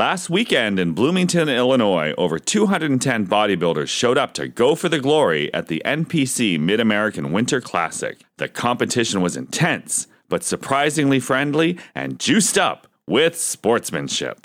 Last weekend in Bloomington, Illinois, over 210 bodybuilders showed up to go for the glory at the NPC Mid American Winter Classic. The competition was intense, but surprisingly friendly and juiced up with sportsmanship.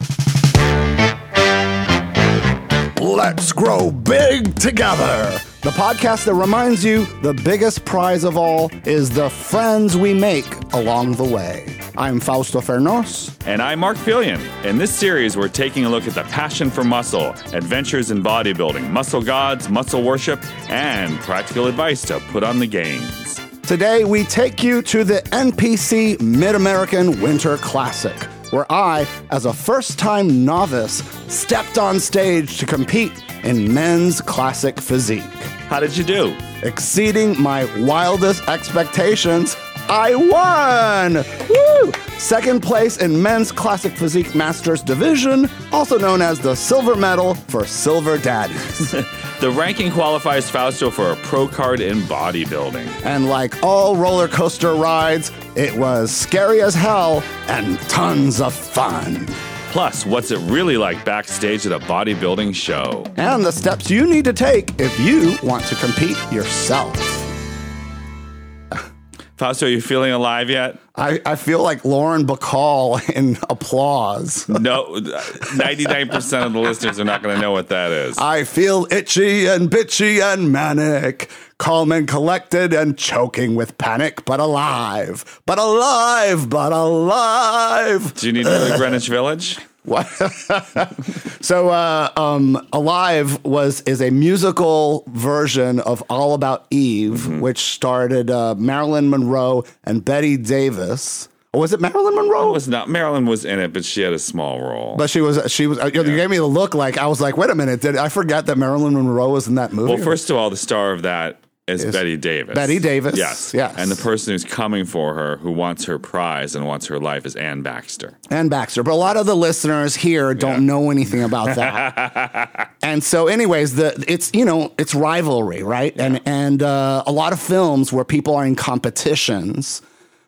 Let's grow big together. The podcast that reminds you the biggest prize of all is the friends we make along the way. I'm Fausto Fernos. And I'm Marc Felion. In this series, we're taking a look at the passion for muscle, adventures in bodybuilding, muscle gods, muscle worship, and practical advice to put on the gains. Today, we take you to the NPC Mid American Winter Classic, where I, as a first time novice, stepped on stage to compete in men's classic physique. How did you do? Exceeding my wildest expectations, I won! Woo! Second place in men's classic physique masters division, also known as the silver medal for silver daddies. The ranking qualifies Fausto for a pro card in bodybuilding. and like all roller coaster rides, it was scary as hell and tons of fun. Plus, what's it really like backstage at a bodybuilding show? And the steps you need to take if you want to compete yourself. Fausto, are you feeling alive yet? I, I feel like Lauren Bacall in applause. No, 99% of the listeners are not going to know what that is. I feel itchy and bitchy and manic, calm and collected and choking with panic, but alive, but alive, but alive. Do you need to go to Greenwich Village? What? so, uh, um, "Alive" was is a musical version of "All About Eve," which started uh, Marilyn Monroe and Bette Davis. Or was it Marilyn Monroe? It was not. Marilyn was in it, but she had a small role. but she was she was. Uh, you gave me the look like I was like, wait a minute, did I forget that Marilyn Monroe was in that movie? Well, first of all, the star of that is, Bette Davis. Bette Davis, Yes. yes. And the person who's coming for her, who wants her prize and wants her life, is Anne Baxter. and Baxter. But a lot of the listeners here don't Yeah. know anything about that. and so, anyways, the it's you know it's rivalry, right? And and uh, a lot of films where people are in competitions.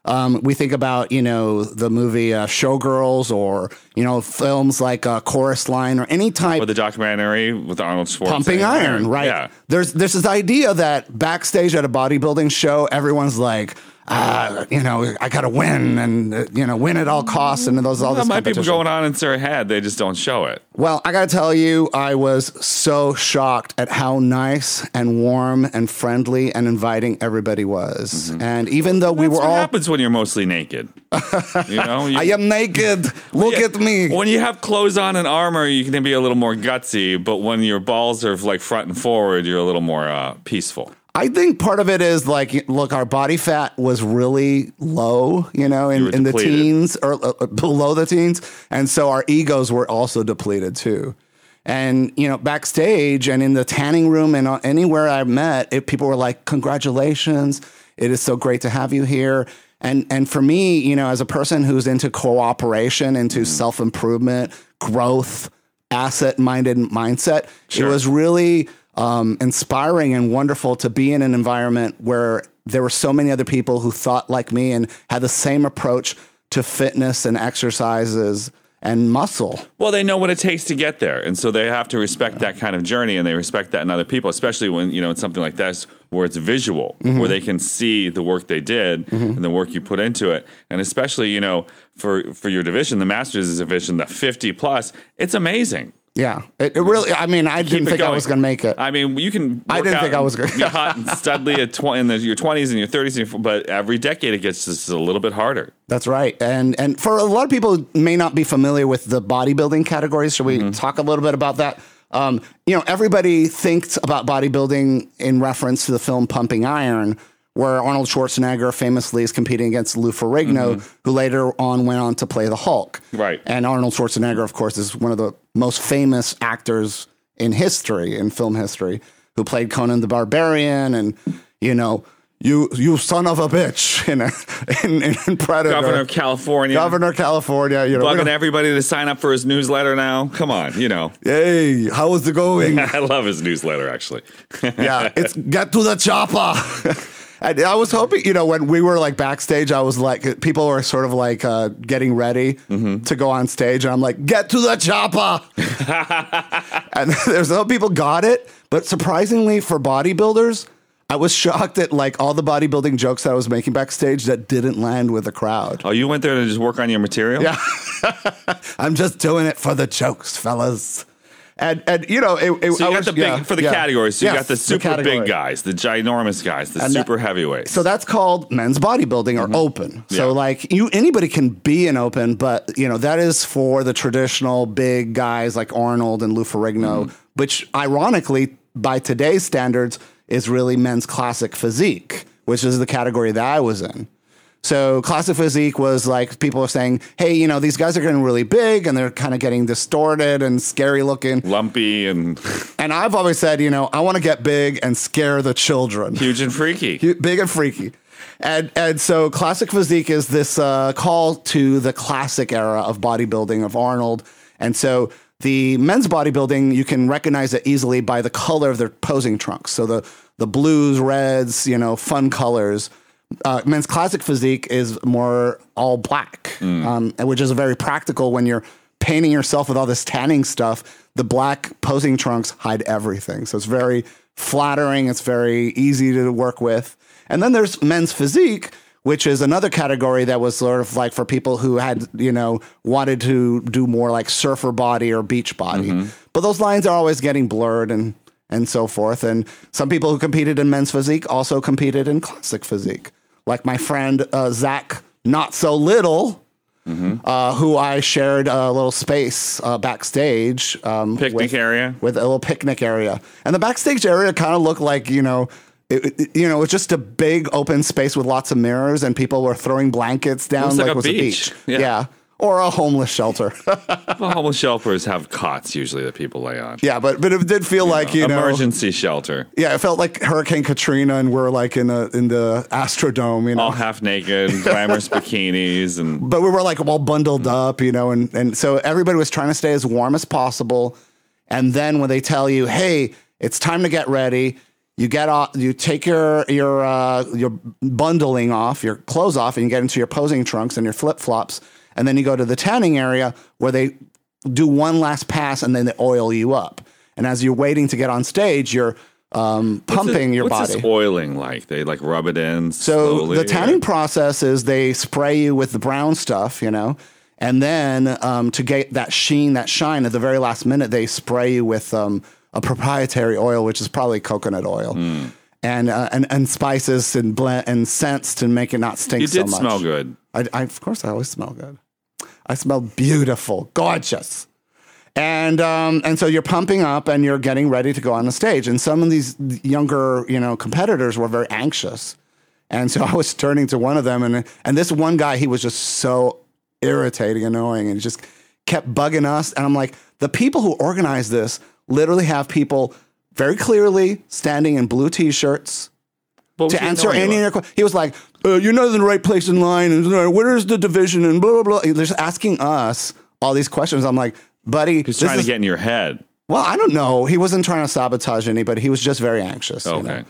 Um, we think about you know the movie uh, Showgirls or you know films like uh, Chorus Line or any type Or the documentary with Arnold Schwarzenegger. pumping iron, right? Yeah. There's there's this idea that backstage at a bodybuilding show, everyone's like, ah, you know, I got to win and uh, you know win at all costs, and those all That this might be going on in their head. They just don't show it. Well, I got to tell you, I was so shocked at how nice and warm and friendly and inviting everybody was. And even though we Mm-hmm. That's were what all, happens when you're mostly naked. You know, You- I am naked. Look at me. When you have clothes on and armor, you can be a little more gutsy. But when your balls are like front and forward, you're a little more uh, peaceful. I think part of it is like, look, our body fat was really low, you know, in, were in the teens or uh, below the teens. And so our egos were also depleted too. And, you know, backstage and in the tanning room and uh, anywhere I met, it, people were like, congratulations. It is so great to have you here. And, and for me, you know, as a person who's into cooperation, into self improvement, growth, asset minded mindset, Sure. it was really um, inspiring and wonderful to be in an environment where there were so many other people who thought like me and had the same approach to fitness and exercises and muscle. Well, they know what it takes to get there, and so they have to respect that kind of journey, and they respect that in other people, especially when you know it's something like this where it's visual, Mm-hmm. where they can see the work they did and the work you put into it, and especially you know for for your division, the Masters division, the fifty plus, it's amazing. Yeah, it, it really. I mean, I didn't Keep it think I was going to make it. I mean, you can. I didn't think I was gonna- be hot and studly at tw- in the, your twenties and your thirties, but every decade it gets just a little bit harder. That's right. And and for a lot of people who may not be familiar with the bodybuilding categories, should we talk a little bit about that? Um, you know, everybody thinks about bodybuilding in reference to the film Pumping Iron, where Arnold Schwarzenegger famously is competing against Lou Ferrigno, mm-hmm. who later on went on to play the Hulk. Right. And Arnold Schwarzenegger, of course, is one of the most famous actors in history, in film history, who played Conan the Barbarian and, you know, you you son of a bitch in, in, in Predator. Governor of California, Governor of California, you know. bugging everybody to sign up for his newsletter now. Come on, you know. Hey, how is it going? I love his newsletter actually. yeah, it's get to the chopper. And I was hoping, you know, when we were like backstage, I was like, people were sort of like uh, getting ready to go on stage, and I'm like, get to the chopper. and there's no people got it, but surprisingly for bodybuilders, I was shocked at like all the bodybuilding jokes that I was making backstage that didn't land with the crowd. Oh, you went there to just work on your material? Yeah. I'm just doing it for the jokes, fellas. And and you know, it, it, So I you got was- the big yeah, for the yeah. categories. So you Yes, got the super category. big guys, the ginormous guys, the And that- super heavyweights. So that's called men's bodybuilding or open. So Mm-hmm. Yeah. like you anybody can be an open, but you know, that is for the traditional big guys like Arnold and Lou Ferrigno, Mm-hmm. which ironically by today's standards is really men's classic physique, which is the category that I was in. So classic physique was like people are saying, "Hey, you know, these guys are getting really big and they're kind of getting distorted and scary looking." lumpy and And I've always said, you know, I want to get big and scare the children huge and freaky. big and freaky. And and so classic physique is this uh, call to the classic era of bodybuilding of Arnold. And so the men's bodybuilding, you can recognize it easily by the color of their posing trunks. So the the blues, reds, you know, fun colors. Uh, men's classic physique is more all black, um, which is very practical when you're painting yourself with all this tanning stuff. The black posing trunks hide everything, so it's very flattering. It's very easy to work with. And then there's men's physique, which is another category that was sort of like for people who had, you know, wanted to do more like surfer body or beach body. But those lines are always getting blurred and and so forth. And some people who competed in men's physique also competed in classic physique, like my friend uh, Zach, not so little. Uh, who I shared a little space uh, backstage um, Picnic with- area. with a little picnic area, and the backstage area kind of looked like you know, it, it- you know, it's just a big open space with lots of mirrors, and people were throwing blankets down was like like it was beach. a beach, Yeah. Or a homeless shelter, Well, homeless shelters have cots usually that people lay on. yeah. But but it did feel like you know, Emergency shelter. yeah, it felt like Hurricane Katrina, and we're like in the in the Astrodome, you know. All half naked, glamorous bikinis, and but we were like all bundled up, you know, and, and so everybody was trying to stay as warm as possible. And then when they tell you, hey, it's time to get ready, you get off, you take your your uh, your bundling off, your clothes off, and you get into your posing trunks and your flip flops, and then you go to the tanning area where they do one last pass and then they oil you up. And as you're waiting to get on stage, you're um, pumping your what's body. this oiling like? They like rub it in. So slowly, the tanning or- process is they spray you with the brown stuff, you know, and then um, to get that sheen, that shine at the very last minute, they spray you with um, a proprietary oil, which is probably coconut oil. Hmm. And, uh, and and spices and blend and scents to make it not stink You so did much. smell good. I, I, of course, I always smell good. I smell beautiful, gorgeous. And um, and so you're pumping up and you're getting ready to go on the stage. And some of these younger, you know, competitors were very anxious. And so I was turning to one of them, and and this one guy, he was just so irritating, annoying, and he just kept bugging us. And I'm like, the people who organize this literally have people very clearly standing in blue t-shirts to answer any of your questions. He was like, uh, "You're not in the right place in line, and where's the division?" And blah blah blah. They're just asking us all these questions. I'm like, buddy, He's trying is- to get in your head. well, I don't know. He wasn't trying to sabotage anybody. He was just very anxious. you Okay. know?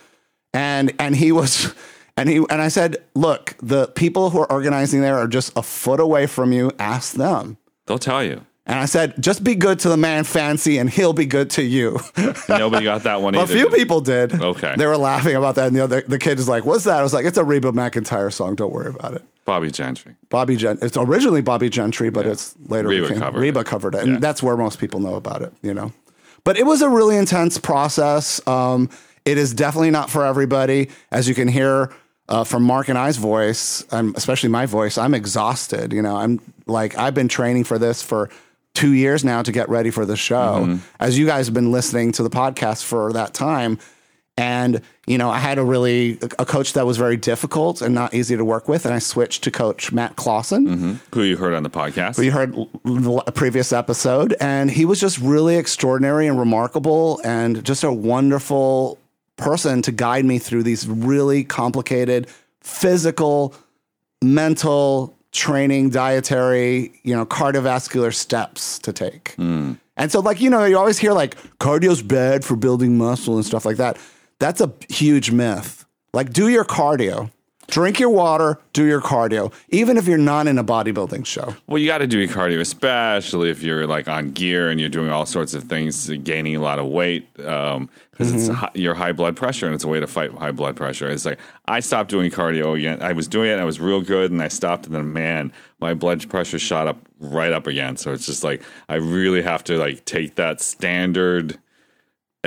And and he was and he and I said, look, the people who are organizing there are just a foot away from you. Ask them. They'll tell you. And I said, just be good to the man fancy, and he'll be good to you. Nobody got that one a few people did. Okay. They were laughing about that, and the other the kid is like, "What's that?" I was like, "It's a Reba McEntire song. Don't worry about it." Bobbie Gentry. Bobby Gen. It's originally Bobbie Gentry, but it's later Reba became covered Reba it. covered it, and Yeah. that's where most people know about it. You know, but it was a really intense process. Um, it is definitely not for everybody, as you can hear uh, from Mark and I's voice, um, especially my voice. I'm exhausted. You know, I'm like I've been training for this for two years now to get ready for the show. Mm-hmm. As you guys have been listening to the podcast for that time. And, you know, I had a really, a coach that was very difficult and not easy to work with. And I switched to coach Matt Clausen, Who you heard on the podcast? we heard l- l- a previous episode, and he was just really extraordinary and remarkable and just a wonderful person to guide me through these really complicated physical, mental training, dietary, you know, cardiovascular steps to take. Hmm. And so, like, you know, you always hear like cardio's bad for building muscle and stuff like that. That's a huge myth. Like, do your cardio. Drink your water, do your cardio, even if you're not in a bodybuilding show. Well, you got to do your cardio, especially if you're like on gear and you're doing all sorts of things, gaining a lot of weight, because um, it's hi- your high blood pressure and it's a way to fight high blood pressure. It's like I stopped doing cardio again. I was doing it, and I was real good, and I stopped, and then man, my blood pressure shot up right up again. So it's just like I really have to like take that standard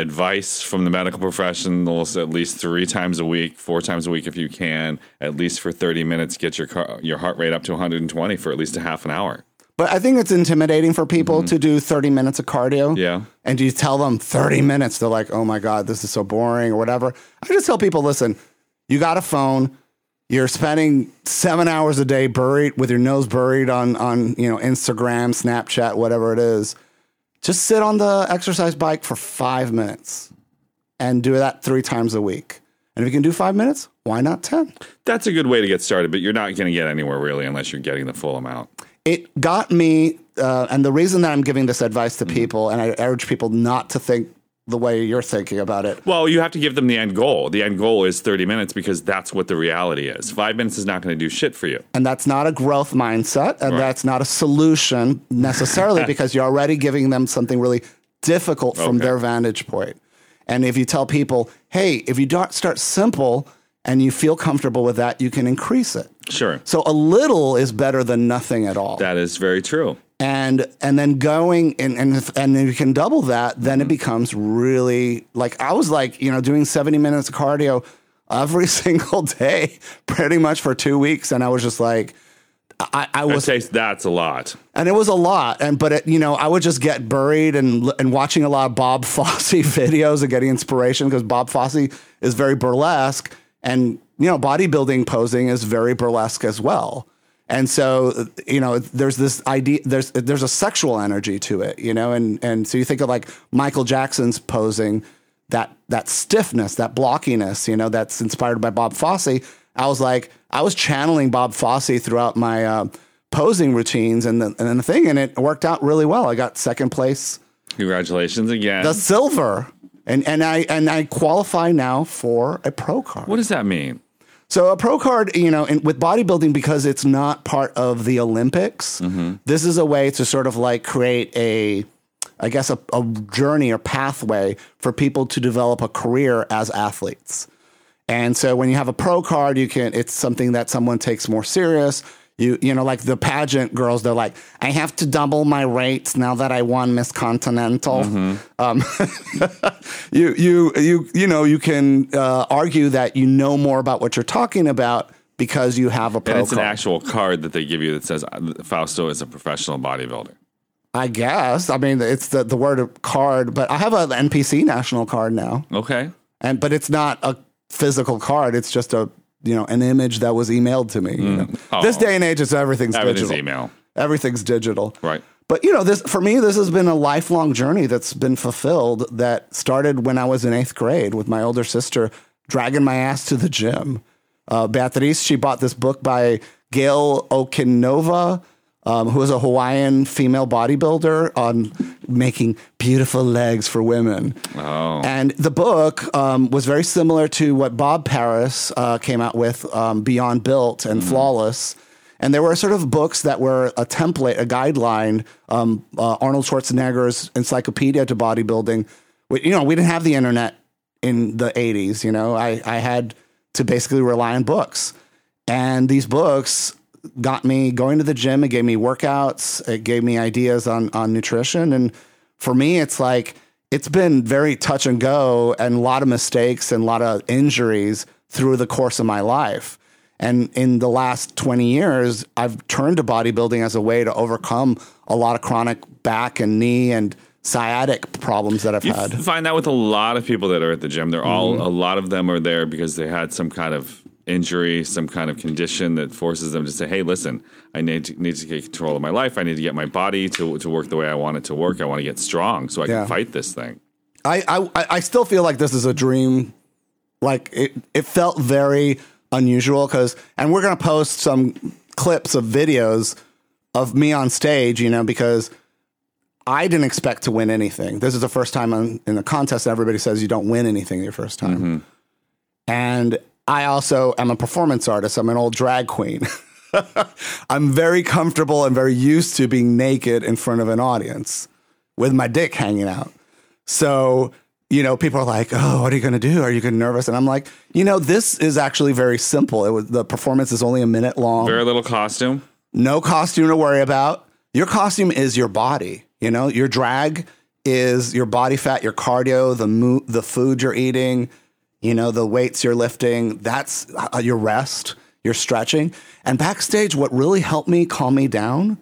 advice from the medical professionals at least three times a week, four times a week if you can, at least for 30 minutes, get your car, your heart rate up to 120 for at least a half an hour. But I think it's intimidating for people mm-hmm. to do 30 minutes of cardio. Yeah. And you tell them 30 minutes, they're like, oh my God, this is so boring or whatever. I just tell people, listen, you got a phone. You're spending seven hours a day buried with your nose buried on on you know Instagram, Snapchat, whatever it is. Just sit on the exercise bike for five minutes and do that three times a week. And if you can do five minutes, why not 10? That's a good way to get started, but you're not going to get anywhere really unless you're getting the full amount. It got me, uh, and the reason that I'm giving this advice to people, and I urge people not to think the way you're thinking about it. Well, you have to give them the end goal. The end goal is 30 minutes because that's what the reality is. Five minutes is not going to do shit for you. And that's not a growth mindset, and Right. that's not a solution necessarily because you're already giving them something really difficult from Okay. their vantage point. And if you tell people, hey, if you don't start simple and you feel comfortable with that, you can increase it. Sure. So a little is better than nothing at all. That is very true. and and then going and and if, and if you can double that, then Mm-hmm. it becomes really like I was like you know doing seventy minutes of cardio every single day, pretty much for two weeks, and I was just like. I, I was, say that's a lot. and it was a lot, and but it, you know, I would just get buried and and watching a lot of Bob Fosse videos and getting inspiration because Bob Fosse is very burlesque, and you know, bodybuilding posing is very burlesque as well. And so, you know, there's this idea, there's there's a sexual energy to it, you know, and and so you think of like Michael Jackson's posing, that that stiffness, that blockiness, you know, that's inspired by Bob Fosse. I was like, I was channeling Bob Fosse throughout my uh, posing routines and the and then the thing, and it worked out really well. I got second place, Congratulations again. the silver, and and I and I qualify now for a pro card. what does that mean? So a pro card, you know, in, with bodybuilding because it's not part of the Olympics. Mm-hmm. This is a way to sort of like create a, I guess, a, a journey or pathway for people to develop a career as athletes. And so when you have a pro card, you can. It's something that someone takes more serious. You you know, like the pageant girls, they're like, I have to double my rates now that I won Miss Continental. Um, you you you you know you can uh, argue that you know more about what you're talking about because you have a pro And it's an actual card that they give you that says uh, Fausto is a professional bodybuilder. I guess. I mean, it's the the word card, but I have an NPC national card now, Okay. and but it's not a physical card. It's just a you know an image that was emailed to me. you know. Oh. This day and age, it's everything's Everything's digital. email. Everything's digital. Right. But you know, this for me, this has been a lifelong journey that's been fulfilled. That started when I was in eighth grade with my older sister dragging my ass to the gym. Uh, Beatrice, she bought this book by Gail Okinova, um, was a Hawaiian female bodybuilder on making beautiful legs for women. Oh. And the book um, was very similar to what Bob Paris uh, came out with, um, Beyond Built and Flawless. And there were sort of books that were a template, a guideline. Um, uh, Arnold Schwarzenegger's Encyclopedia to Bodybuilding. We, you know, we didn't have the internet in the 80s. You know, I, I had to basically rely on books. And these books got me going to the gym. It gave me workouts. It gave me ideas on, on nutrition. And for me, it's like, it's been very touch and go and a lot of mistakes and a lot of injuries through the course of my life. And in the last 20 years, I've turned to bodybuilding as a way to overcome a lot of chronic back and knee and sciatic problems that I've You had. find that with a lot of people that are at the gym. They're all Mm-hmm. a lot of them are there because they had some kind of injury, some kind of condition that forces them to say, "Hey, listen, I need to, need to get control of my life. I need to get my body to to work the way I want it to work. I want to get strong so I Yeah. can fight this thing." I, I I still feel like this is a dream. Like it, it felt very unusual because, and we're gonna post some clips of videos of me on stage, you know, because I didn't expect to win anything. This is the first time I'm in the contest. Everybody says you don't win anything your first time, mm-hmm. and I also am a performance artist. I'm an old drag queen. I'm very comfortable and very used to being naked in front of an audience with my dick hanging out. So, you know, people are like, "Oh, what are you going to do? Are you getting nervous?" And I'm like, "You know, this is actually very simple. It was the performance is only a minute long. Very little costume. No costume to worry about. Your costume is your body. You know, your drag is your body fat, your cardio, the mo- the food you're eating, you know, the weights you're lifting. That's uh, your rest, your stretching. And backstage, what really helped me calm me down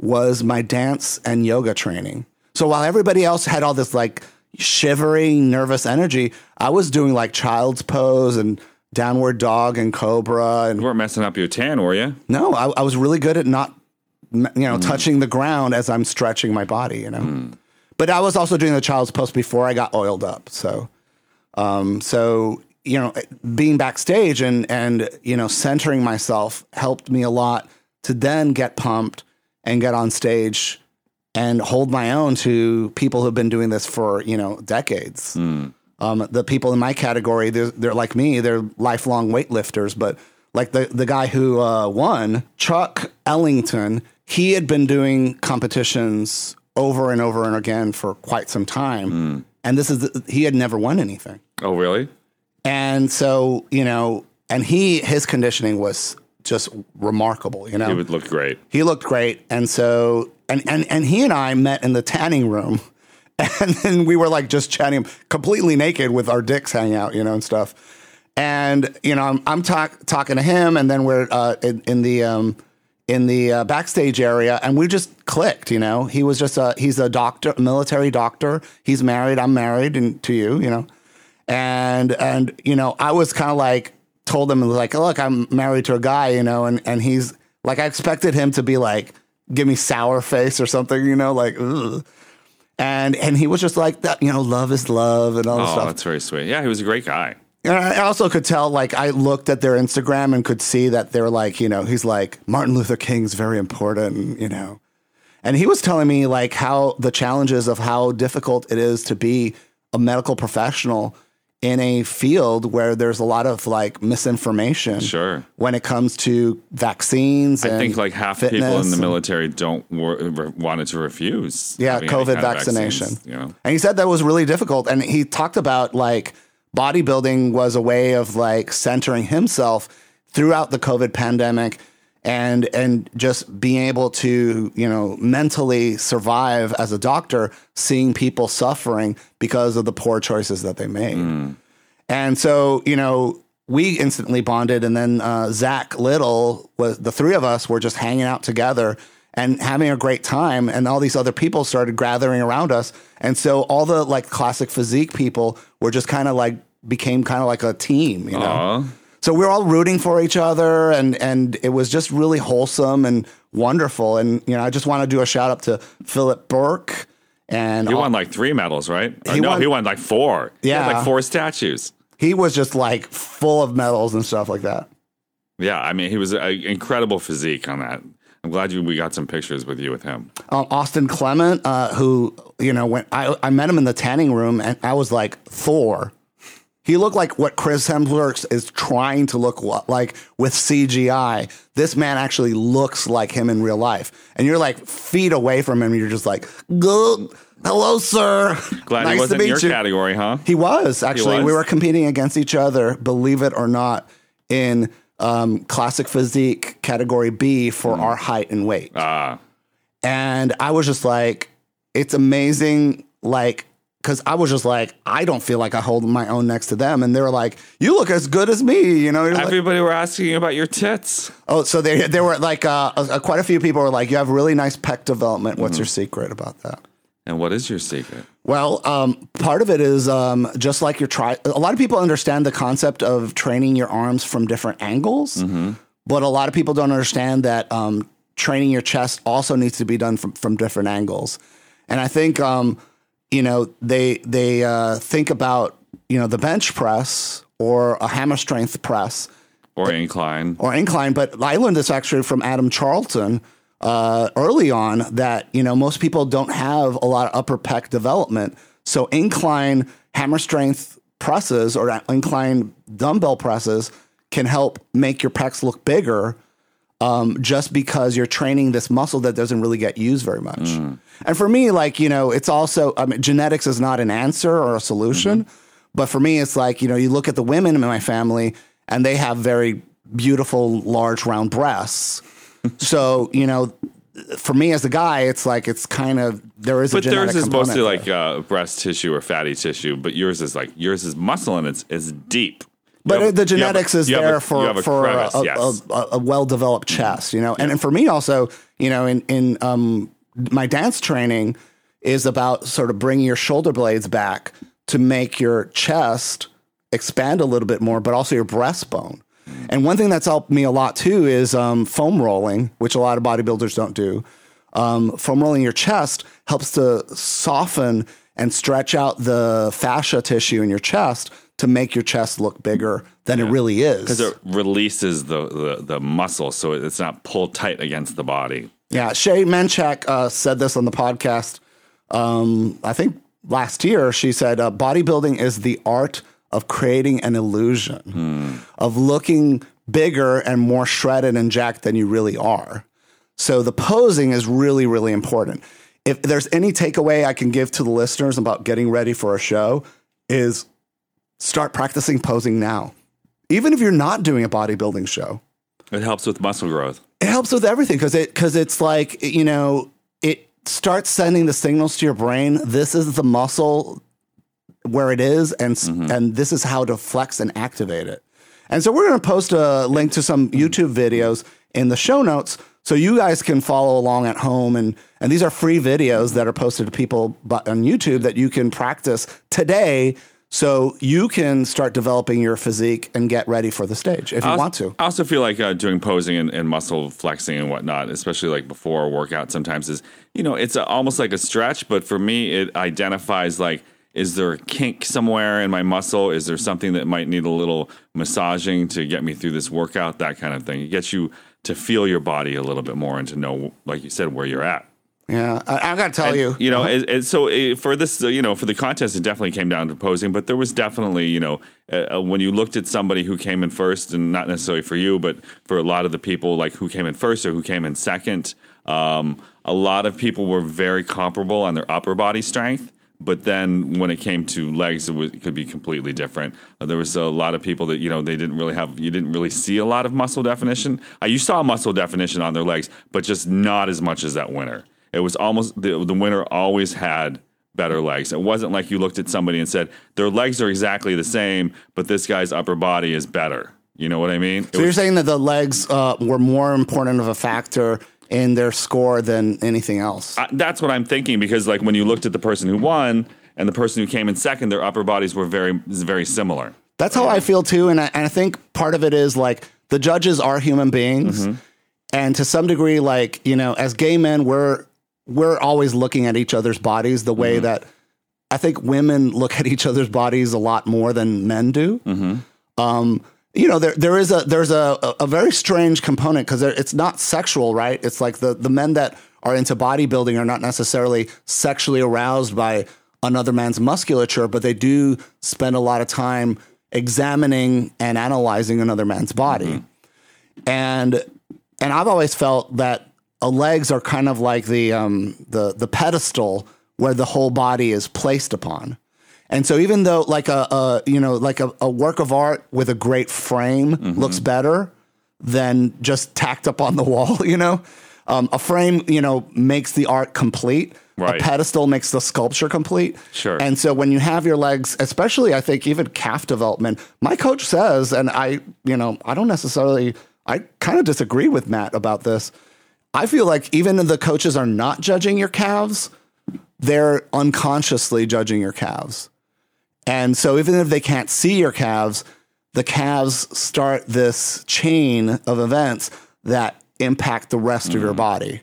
was my dance and yoga training. So while everybody else had all this like shivering, nervous energy, I was doing like child's pose and downward dog and cobra and You weren't messing up your tan, were you? no, I, I was really good at not, you know, touching the ground as I'm stretching my body, you know. But I was also doing the child's pose before I got oiled up. So, um, so you know, being backstage and and you know, centering myself helped me a lot to then get pumped and get on stage and hold my own to people who've been doing this for you know decades. Um, the people in my category, they're, they're like me, they're lifelong weightlifters. But like the, the guy who uh, won, Chuck Ellington, he had been doing competitions over and over and again for quite some time. And this is, the, he had never won anything. Oh, really? And so, you know, and he, his conditioning was just remarkable, you know? he would look great. he looked great and so and and and he and I met in the tanning room and then we were like just chatting completely naked with our dicks hanging out you know and stuff and you know I'm, I'm talk, talking to him and then we're uh, in, in the um in the uh, backstage area and we just clicked you know? He was just a he's a doctor a military doctor. He's married. I'm married and to you you know? And and you know I was kind of like told him like look I'm married to a guy you know? And and he's like I expected him to be like give me sour face or something you know? Like Ugh. and and he was just like that you know love is love and all this Oh, stuff. that's very sweet. Yeah, he was a great guy. And I also could tell, like, I looked at their Instagram and could see that they're like, you know, he's like, Martin Luther King's very important, you know. And he was telling me, like, how the challenges of how difficult it is to be a medical professional in a field where there's a lot of like misinformation. Sure. When it comes to vaccines, I think like half the people in the military don't wor- wanted to refuse. Yeah, COVID vaccination. You know, And he said that was really difficult. And he talked about like bodybuilding was a way of like centering himself throughout the COVID pandemic and and just being able to, you know, mentally survive as a doctor, seeing people suffering because of the poor choices that they made. And so, you know, we instantly bonded. And then uh, Zach Little was the three of us were just hanging out together and having a great time. And all these other people started gathering around us. And so all the like classic physique people were just kind of like became kind of like a team, you know? Aw. So we were all rooting for each other, and and it was just really wholesome and wonderful. And you know, I just want to do a shout out to Philip Burke and he all- won like three medals, right? Or He no, won- he won like four. He Yeah. like four statues. he was just like full of medals and stuff like that. Yeah, I mean, he was an incredible physique on that. I'm glad you we got some pictures with you with him. um, Austin Clement, uh, who you know when I I met him in the tanning room, and I was like Thor. He looked like what Chris Hemsworth is trying to look like with CGI. This man actually looks like him in real life, and you're like feet away from him. You're just like, "Good, hello, sir. Glad nice he wasn't to in meet your you." category, huh? He was actually. was? We were competing against each other, believe it or not, in um, classic physique category B for Hmm. our height and weight Ah, and I was just like, it's amazing, like, because I was just like, I don't feel like I hold my own next to them, and they were like, you look as good as me, you know. You're like- everybody were asking you about your tits. oh, so they there were like uh, uh, quite a few people were like, you have really nice pec development. What's your secret about that? And what is your secret? Well, um, part of it is um, just like your tri. A lot of people understand the concept of training your arms from different angles, but a lot of people don't understand that um, training your chest also needs to be done from, from different angles. And I think um, you know they they uh, think about you know the bench press or a hammer strength press Or incline? or incline. But I learned this actually from Adam Charlton uh, early on that you know most people don't have a lot of upper pec development. So incline hammer strength presses or incline dumbbell presses can help make your pecs look bigger um, just because you're training this muscle that doesn't really get used very much. Mm. And for me, like, you know, it's also, I mean, genetics is not an answer or a solution. Mm-hmm. But for me, it's like, you know, you look at the women in my family and they have very beautiful, large, round breasts. so, you know, for me as a guy, it's like, it's kind of, there is a But genetic theirs is mostly there. like uh, breast tissue or fatty tissue, but yours is like yours is muscle and it's it's deep. But have- the have a- genetics is there a- for a for a, crevice, a, yes. a, a well developed chest, you know, and, and for me also, you know, in in um, my dance training is about sort of bringing your shoulder blades back to make your chest expand a little bit more, but also your breastbone. And one thing that's helped me a lot too is um, foam rolling, which a lot of bodybuilders don't do. Um, foam rolling your chest helps to soften and stretch out the fascia tissue in your chest to make your chest look bigger than it really is. because it releases the, the the muscle, so it's not pulled tight against the body. Yeah, Shay Menchak uh, said this on the podcast. Um, I think last year she said uh, bodybuilding is the art of creating an illusion of looking bigger and more shredded and jacked than you really are. So the posing is really, really important. If there's any takeaway I can give to the listeners about getting ready for a show, is start practicing posing now. Even if you're not doing a bodybuilding show It helps with muscle growth. it helps with everything because it because it's like you know it starts sending the signals to your brain this is the muscle where it is and s mm-hmm. and this is how to flex and activate it and so we're going to post a link to some youtube videos in the show notes so you guys can follow along at home and and these are free videos that are posted to people on youtube that you can practice today so you can start developing your physique and get ready for the stage if you also- want to I also feel like uh, doing posing and, and muscle flexing and whatnot, especially like before a workout, sometimes is you know it's a, almost like a stretch, but for me it identifies like. Is there a kink somewhere in my muscle? Is there something that might need a little massaging to get me through this workout? That kind of thing. It gets you to feel your body a little bit more and to know, like you said, where you're at. Yeah i, I gotta tell you You know, it, it, so it, for this, you know, for the contest, it definitely came down to posing, but there was definitely, you know, uh, uh, when you looked at somebody who came in first, and not necessarily for you, but for a lot of the people, like who came in first or who came in second, um, a lot of people were very comparable on their upper body strength. But then when it came to legs, it, was, it could be completely different. Uh, there was a lot of people that, you know, they didn't really have, you didn't really see a lot of muscle definition. Uh, you saw muscle definition on their legs, but just not as much as that winner. It was almost, the, the winner always had better legs. It wasn't like you looked at somebody and said, their legs are exactly the same, but this guy's upper body is better. You know what I mean? It So you're was- saying that the legs uh, were more important of a factor in their score than anything else? I- that's what I'm thinking because like when you looked at the person who won and the person who came in second, their upper bodies were very very similar. That's how I feel too, and I, and I think part of it is like the judges are human beings, Mm-hmm. and to some degree, like you know, as gay men, we're we're always looking at each other's bodies the Mm-hmm. way that I think women look at each other's bodies a lot more than men do. Mm-hmm. Um, you know, there there is a there's a a, a very strange component because it's not sexual, right? It's like the the men that are into bodybuilding are not necessarily sexually aroused by another man's musculature, but they do spend a lot of time examining and analyzing another man's body. And and I've always felt that uh, legs are kind of like the um, the the pedestal where the whole body is placed upon. And so even though like a, a you know like a, a work of art with a great frame looks better than just tacked up on the wall, you know, um, a frame you know makes the art complete. Right. A pedestal makes the sculpture complete. Sure. And so when you have your legs, especially I think even calf development, my coach says, and I, you know, I don't necessarily, I kind of disagree with Matt about this. I feel like even if the coaches are not judging your calves, they're unconsciously judging your calves. And so even if they can't see your calves, the calves start this chain of events that impact the rest of your body.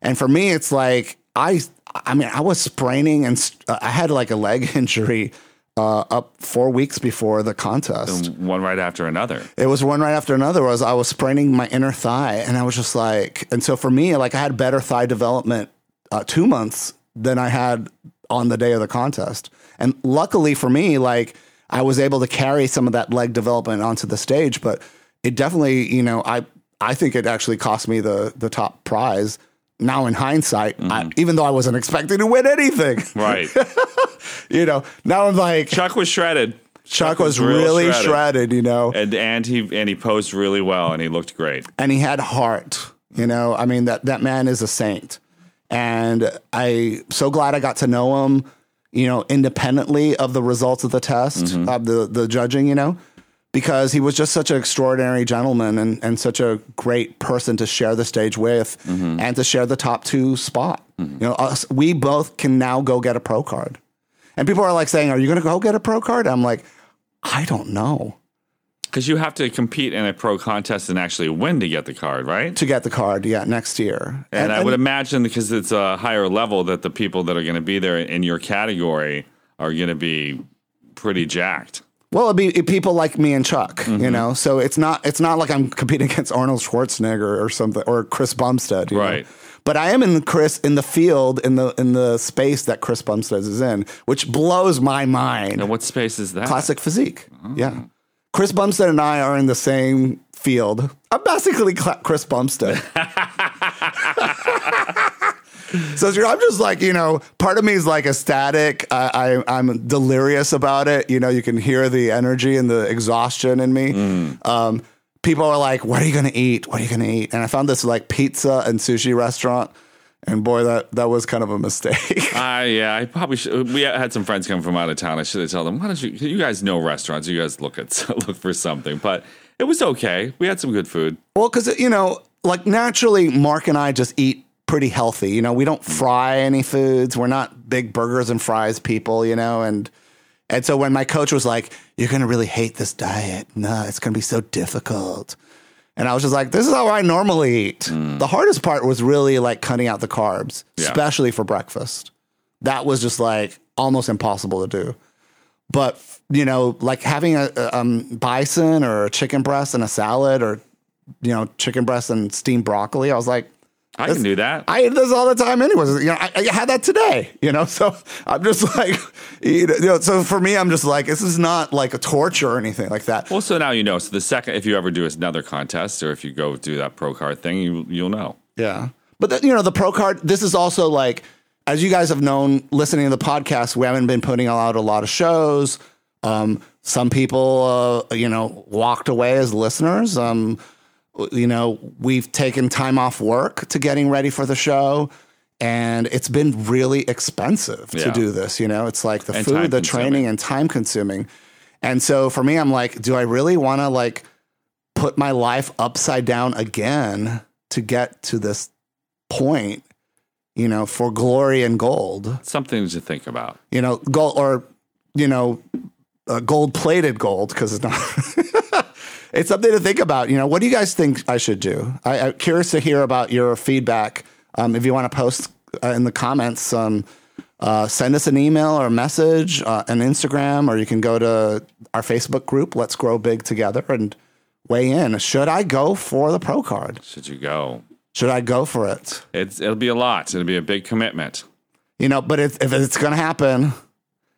And for me, it's like I, I mean, I was spraining and st- uh, I had like a leg injury uh, up four weeks before the contest. One right after another. It was one right after another. Was I was spraining my inner thigh, and I was just like, and so for me, like I had better thigh development uh, two months than I had on the day of the contest. And luckily for me, like I was able to carry some of that leg development onto the stage. But it definitely, you know, I I think it actually cost me the the top prize. Now in hindsight, I, mm. even though I wasn't expecting to win anything, Right. you know, now I'm like Chuck was shredded. Chuck was real really shredded. shredded, you know, And and he and he posed really well and he looked great. and he had heart. You know, I mean that that man is a saint, and I so glad I got to know him. You know, independently of the results of the test mm-hmm. of the the judging. You know, because he was just such an extraordinary gentleman and and such a great person to share the stage with, mm-hmm. and to share the top two spot. Mm-hmm. You know, us, we both can now go get a pro card, and people are like saying, "Are you going to go get a pro card?" I'm like, I don't know. Because you have to compete in a pro contest and actually win to get the card, right? to get the card, yeah, next year. And, I would imagine because it's a higher level that the people that are going to be there in your category are going to be pretty jacked. Well, it'd be it'd people like me and Chuck, you Mm-hmm. know. So it's not it's not like I'm competing against Arnold Schwarzenegger or something or Chris Bumstead, you know? Right. But I am in the Chris in the field in the in the space that Chris Bumstead is in, which blows my mind. And what space is that? Classic physique, Oh. yeah. Chris Bumstead and I are in the same field. I'm basically Chris Bumstead. So I'm just like, you know, part of me is like ecstatic. I, I, I'm delirious about it. You know, you can hear the energy and the exhaustion in me. Um, people are like, what are you going to eat? What are you going to eat? And I found this like pizza and sushi restaurant. And boy, that, that was kind of a mistake. Uh, yeah, I probably should. We had some friends come from out of town. I should have told them, why don't you, you guys know restaurants. You guys look at, look for something. But it was okay. We had some good food. well, because, you know, like naturally, Mark and I just eat pretty healthy. You know, we don't fry any foods. We're not big burgers and fries people, you know, and and so when my coach was like, "You're going to really hate this diet. No, it's going to be so difficult." And I was just like, "This is how I normally eat." The hardest part was really like cutting out the carbs, Yeah. especially for breakfast. That was just like almost impossible to do. But you know, like having a, a um, bison or a chicken breast and a salad, or you know, chicken breast and steamed broccoli, I was like, I can do that. I eat this all the time, anyways. You know, I, I had that today. You know, so I'm just like, you know, so for me, I'm just like, this is not like a torture or anything like that. well, so now you know. So the second, if you ever do another contest or if you go do that pro card thing, you, you'll know. Yeah, but the, you know, the pro card. This is also like, as you guys have known, listening to the podcast, we haven't been putting out a lot of shows. Um, some people, uh, you know, walked away as listeners. Um, you know, we've taken time off work to getting ready for the show. And it's been really expensive to do this. You know, it's like the And food, the training, and time consuming. And so for me, I'm like, do I really want to like put my life upside down again to get to this point? You know, for glory and gold. Something to think about. You know, gold or you know, uh, gold plated gold because it's not. it's something to think about. You know, what do you guys think I should do? I, I'm curious to hear about your feedback. Um, if you want to post uh, in the comments, um, uh, send us an email or a message, uh, an Instagram, or you can go to our Facebook group, Let's Grow Big Together, and weigh in. Should I go for the pro card? Should you go? Should I go for it? It's it'll be a lot. It'll be a big commitment. You know, but if, if it's going to happen,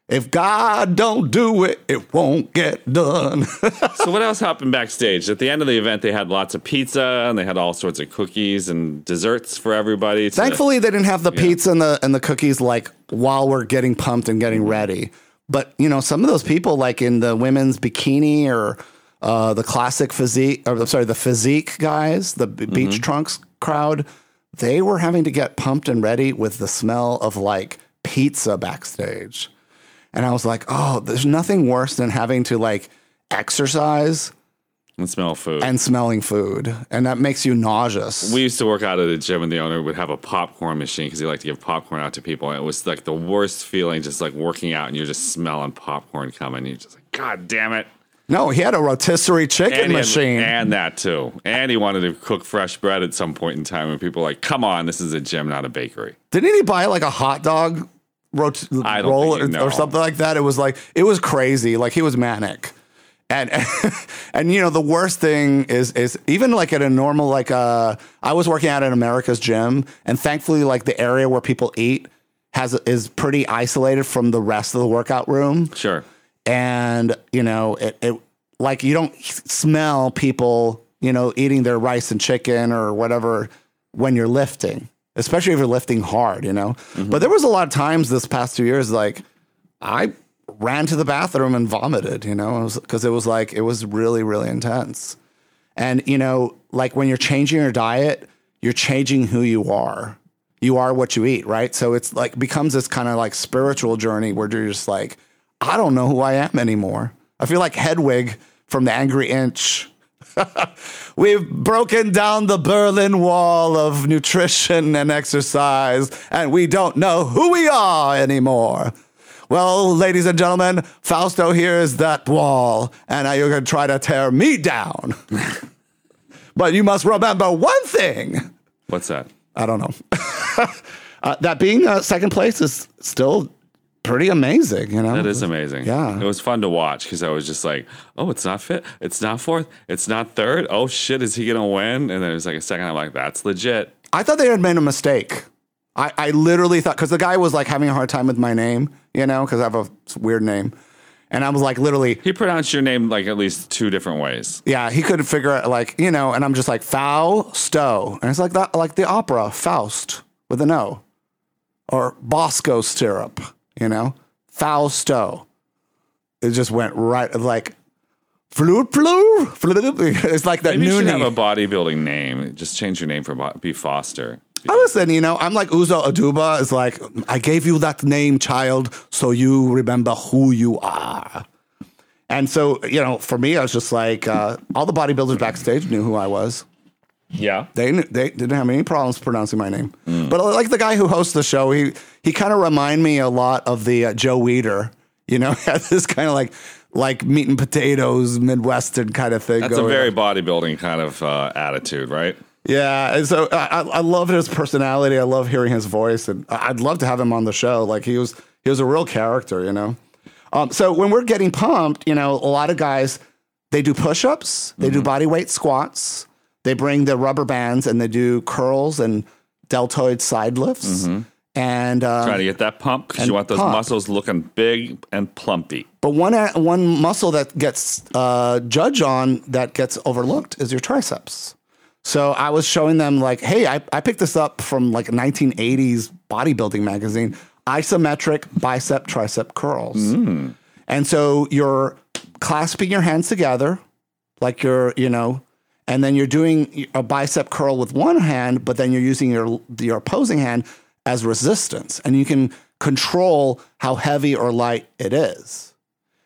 if God don't do it, it won't get done. So what else happened backstage? At the end of the event, they had lots of pizza and they had all sorts of cookies and desserts for everybody. to- Thankfully, they didn't have the pizza and the and the cookies like while we're getting pumped and getting ready. But you know, some of those people, like in the women's bikini or uh, the classic physique, or I'm sorry, the physique guys, the b- beach trunks crowd, they were having to get pumped and ready with the smell of like pizza backstage. And I was like, oh, there's nothing worse than having to like exercise and smell food. and smelling food, and that makes you nauseous. we used to work out at a gym, and the owner would have a popcorn machine because he liked to give popcorn out to people. And it was like the worst feeling, just like working out and you're just smelling popcorn coming. You're just like, God damn it! no, he had a rotisserie chicken And, had- machine. and that too. And he wanted to cook fresh bread at some point in time, and people were like, "Come on, this is a gym, not a bakery." Didn't he buy like a hot dog rot- roll or, or something like that? It was like it was crazy. Like he was manic. And, and you know the worst thing is is even like at a normal like uh I was working out at America's gym and thankfully like the area where people eat has is pretty isolated from the rest of the workout room Sure. and you know it, it like you don't smell people you know eating their rice and chicken or whatever when you're lifting especially if you're lifting hard you know? Mm-hmm. But there was a lot of times this past two years like i ran to the bathroom and vomited you know? Because it was like it was really really intense. And you know like when you're changing your diet you're changing who you are. You are what you eat right? So it's like becomes this kind of like spiritual journey where you're just like i don't know who i am anymore. I feel like hedwig from the angry inch We've broken down the Berlin Wall of nutrition and exercise, and we don't know who we are anymore. Well, ladies and gentlemen, Fausto here is that wall, and now you're going to try to tear me down. but you must remember one thing. What's that? I don't know. uh, that being uh, second place is still pretty amazing, you know? That is amazing. Yeah. It was fun to watch because I was just like, oh, it's not fit. It's not fourth. It's not third. Oh, shit. Is he going to win? And then it was like a second. I'm like, that's legit. I thought they had made a mistake. I, I literally thought, because the guy was like having a hard time with my name, you know, because I have a weird name. And I was like, literally, He pronounced your name like at least two different ways. yeah, he couldn't figure out, like, you know, and I'm just like, Fausto. And it's like that, like the opera, Faust with an O. Or Bosco syrup, you know, Fausto. It just went right, like, flute, flute, flute. It's like that Maybe you should noonie. have a bodybuilding name. Just change your name for Bo- B. Foster. I listen, you know, I'm like Uzo Aduba. It's like, I gave you that name, child, so you remember who you are. And so, you know, for me, I was just like, uh, all the bodybuilders backstage knew who I was. Yeah. They they didn't have any problems pronouncing my name. But like the guy who hosts the show, he he kind of remind me a lot of the uh, Joe Weider. You know, had this kind of like like meat and potatoes Midwestern kind of thing. That's a very on. bodybuilding kind of uh, attitude, right? Yeah, and so I, I love his personality. I love hearing his voice, and I'd love to have him on the show. Like he was, he was a real character, you know. Um, so when we're getting pumped, you know, a lot of guys they do push-ups, they do body weight squats, they bring the rubber bands, and they do curls and deltoid side lifts. And uh, Try to get that pump because you want those pump. muscles looking big and plumpy. But one one muscle that gets uh, judged on that gets overlooked is your triceps. So I was showing them like, hey, I, I picked this up from like a 1980s bodybuilding magazine, isometric bicep tricep curls. And so you're clasping your hands together, like you're, you know, and then you're doing a bicep curl with one hand, but then you're using your your opposing hand as resistance, and you can control how heavy or light it is.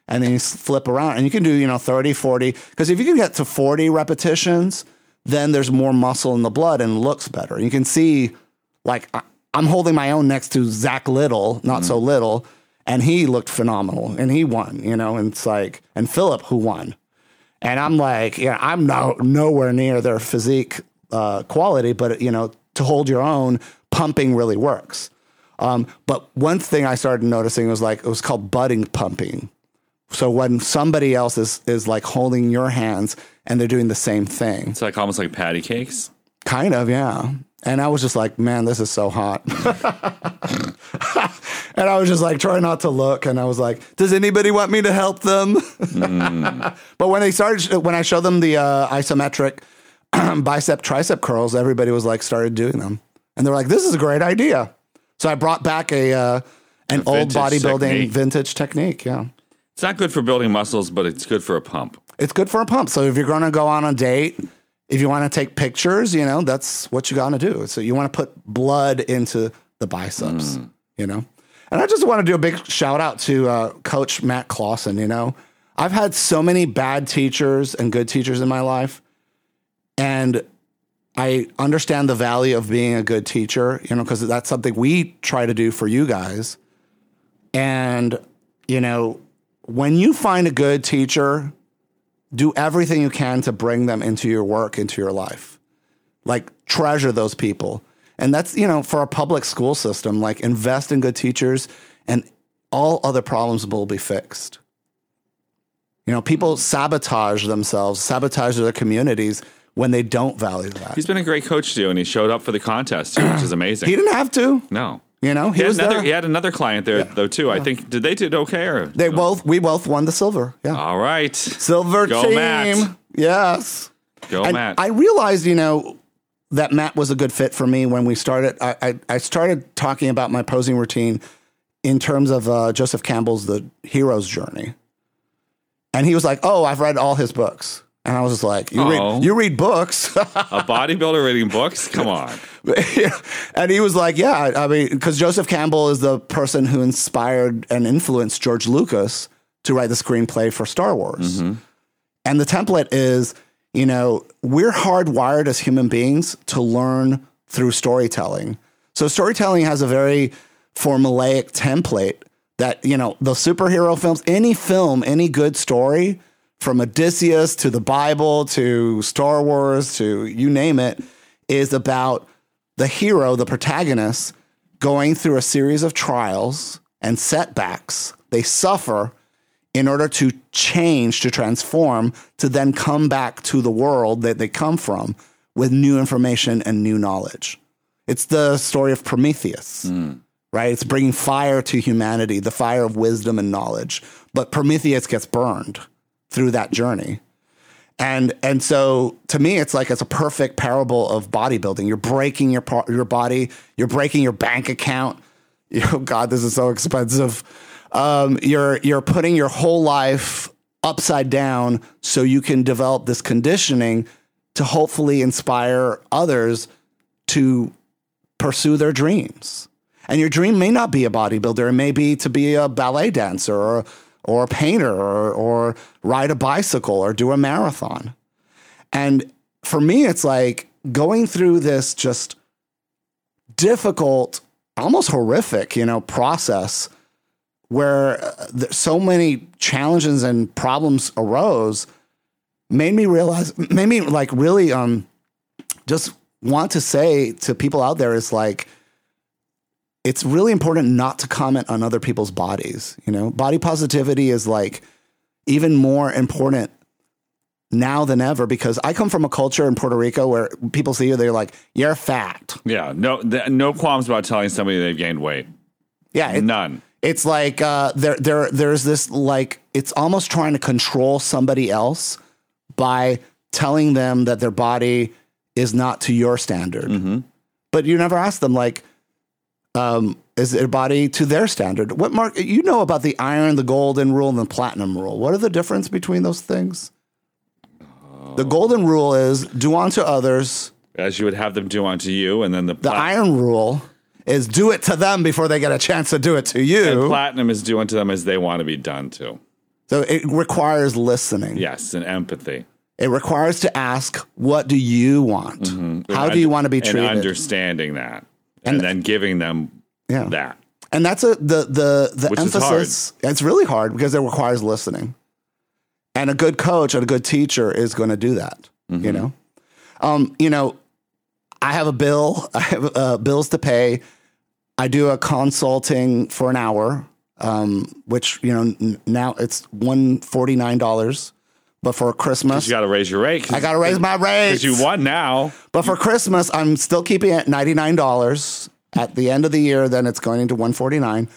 And then you flip around, and you can do you know 30, 40. Because if you can get to 40 repetitions, then there's more muscle in the blood and it looks better. You can see, like I'm holding my own next to Zach Little, not so mm-hmm. little, and he looked phenomenal, and he won. You know, and it's like, and Philip who won. And I'm like, yeah, I'm no, nowhere near their physique uh, quality, but you know, to hold your own, pumping really works. Um, but one thing I started noticing was like it was called budding pumping. So when somebody else is is like holding your hands and they're doing the same thing, It's like almost like patty cakes. kind of, yeah. And I was just like, man, this is so hot. and I was just like trying not to look. And I was like, does anybody want me to help them? but when they started, when I showed them the uh, isometric bicep tricep curls, everybody was like, started doing them. And they're like, this is a great idea. So I brought back a, uh, an old bodybuilding technique. vintage technique. Yeah. It's not good for building muscles, but it's good for a pump. It's good for a pump. So if you're going to go on a date, if you want to take pictures, you know, that's what you got to do. So you want to put blood into the biceps, you know? And I just want to do a big shout out to uh, Coach Matt Clausen, you know? I've had so many bad teachers and good teachers in my life. And I understand the value of being a good teacher, you know, because that's something we try to do for you guys. And, you know, when you find a good teacher, do everything you can to bring them into your work, into your life. Like treasure those people. And that's, you know, for our public school system, like invest in good teachers and all other problems will be fixed. You know, people hmm. sabotage themselves, sabotage their communities when they don't value that. He's been a great coach too, and he showed up for the contest too, which is amazing. He didn't have to. no, You know, He, had was another, there. he had another client there though too. I think did they did okay or They both we both won the silver. Yeah, all right? silver Go, team. Matt. Yes. Go And Matt. I realized, you know, that Matt was a good fit for me when we started. I, I, I started talking about my posing routine in terms of uh, Joseph Campbell's The Hero's Journey. And he was like, Oh, I've read all his books. And I was just like, You, Oh. read, you read books? a bodybuilder reading books? Come on. and he was like, Yeah, I mean, because Joseph Campbell is the person who inspired and influenced George Lucas to write the screenplay for Star Wars. And the template is, you know, we're hardwired as human beings to learn through storytelling. So storytelling has a very formulaic template that, you know, the superhero films, any film, any good story, from Odysseus to the Bible to Star Wars to you name it, is about the hero, the protagonist, going through a series of trials and setbacks. They suffer in order to change, to transform, to then come back to the world that they come from with new information and new knowledge. It's the story of Prometheus, hmm. right? It's bringing fire to humanity, the fire of wisdom and knowledge. But Prometheus gets burned through that journey. And and so to me, it's like it's a perfect parable of bodybuilding. You're breaking your your body. You're breaking your bank account. Oh God, this is so expensive. Um, you're you're putting your whole life upside down so you can develop this conditioning to hopefully inspire others to pursue their dreams. And your dream may not be a bodybuilder; it may be to be a ballet dancer or or a painter or or ride a bicycle or do a marathon. And for me, it's like going through this just difficult, almost horrific, you know, process where uh, so many challenges and problems arose made me realize, made me like really um just want to say to people out there is like it's really important not to comment on other people's bodies. You know, body positivity is like even more important now than ever because I come from a culture in Puerto Rico where people see you, they're like, "You're fat." Yeah, no, th- no qualms about telling somebody they've gained weight. Yeah, it- None. It's like uh, there, there, there's this like it's almost trying to control somebody else by telling them that their body is not to your standard. But you never ask them like, um, is their body to their standard? What mark you know about the iron, the golden rule, and the platinum rule? What are the difference between those things? The golden rule is do unto others. As you would have them do unto you, and then the, The iron rule is do it to them before they get a chance to do it to you. and platinum is do unto them as they want to be done to. so it requires listening. Yes, and empathy. It requires to ask, what do you want? How do you want to be And treated? understanding that, and, then giving them Yeah. that. and that's a the the the Which is emphasis. It's really hard because it requires listening. And a good coach and a good teacher is going to do that. Mm-hmm. You know, um, you know, I have a bill. I have uh, bills to pay. I do a consulting for an hour, um, which you know n- now it's one forty nine dollars. But for Christmas, You got to raise your rate. I got to raise my rate because you won now. But for Christmas, I'm still keeping it ninety nine dollars. At the end of the year, then it's going into one forty nine.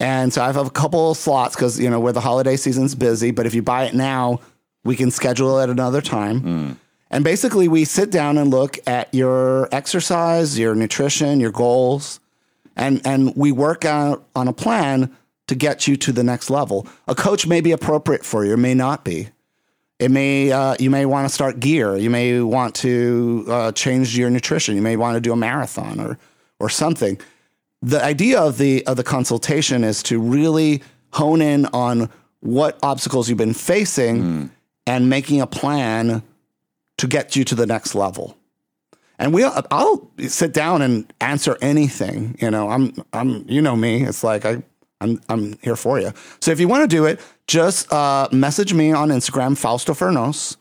And so I have a couple of slots because you know where the holiday season's busy. But if you buy it now, we can schedule it at another time. And basically, we sit down and look at your exercise, your nutrition, your goals, and and we work out on a plan to get you to the next level. A coach may be appropriate for you, or may not be. It may uh, you may want to start gear. You may want to uh, change your nutrition. You may want to do a marathon or or something. The idea of the of the consultation is to really hone in on what obstacles you've been facing and making a plan to get you to the next level. And we I'll sit down and answer anything. You know, I'm I'm you know me. It's like I I'm I'm here for you. So if you want to do it, just uh, message me on Instagram, Fausto Fernos,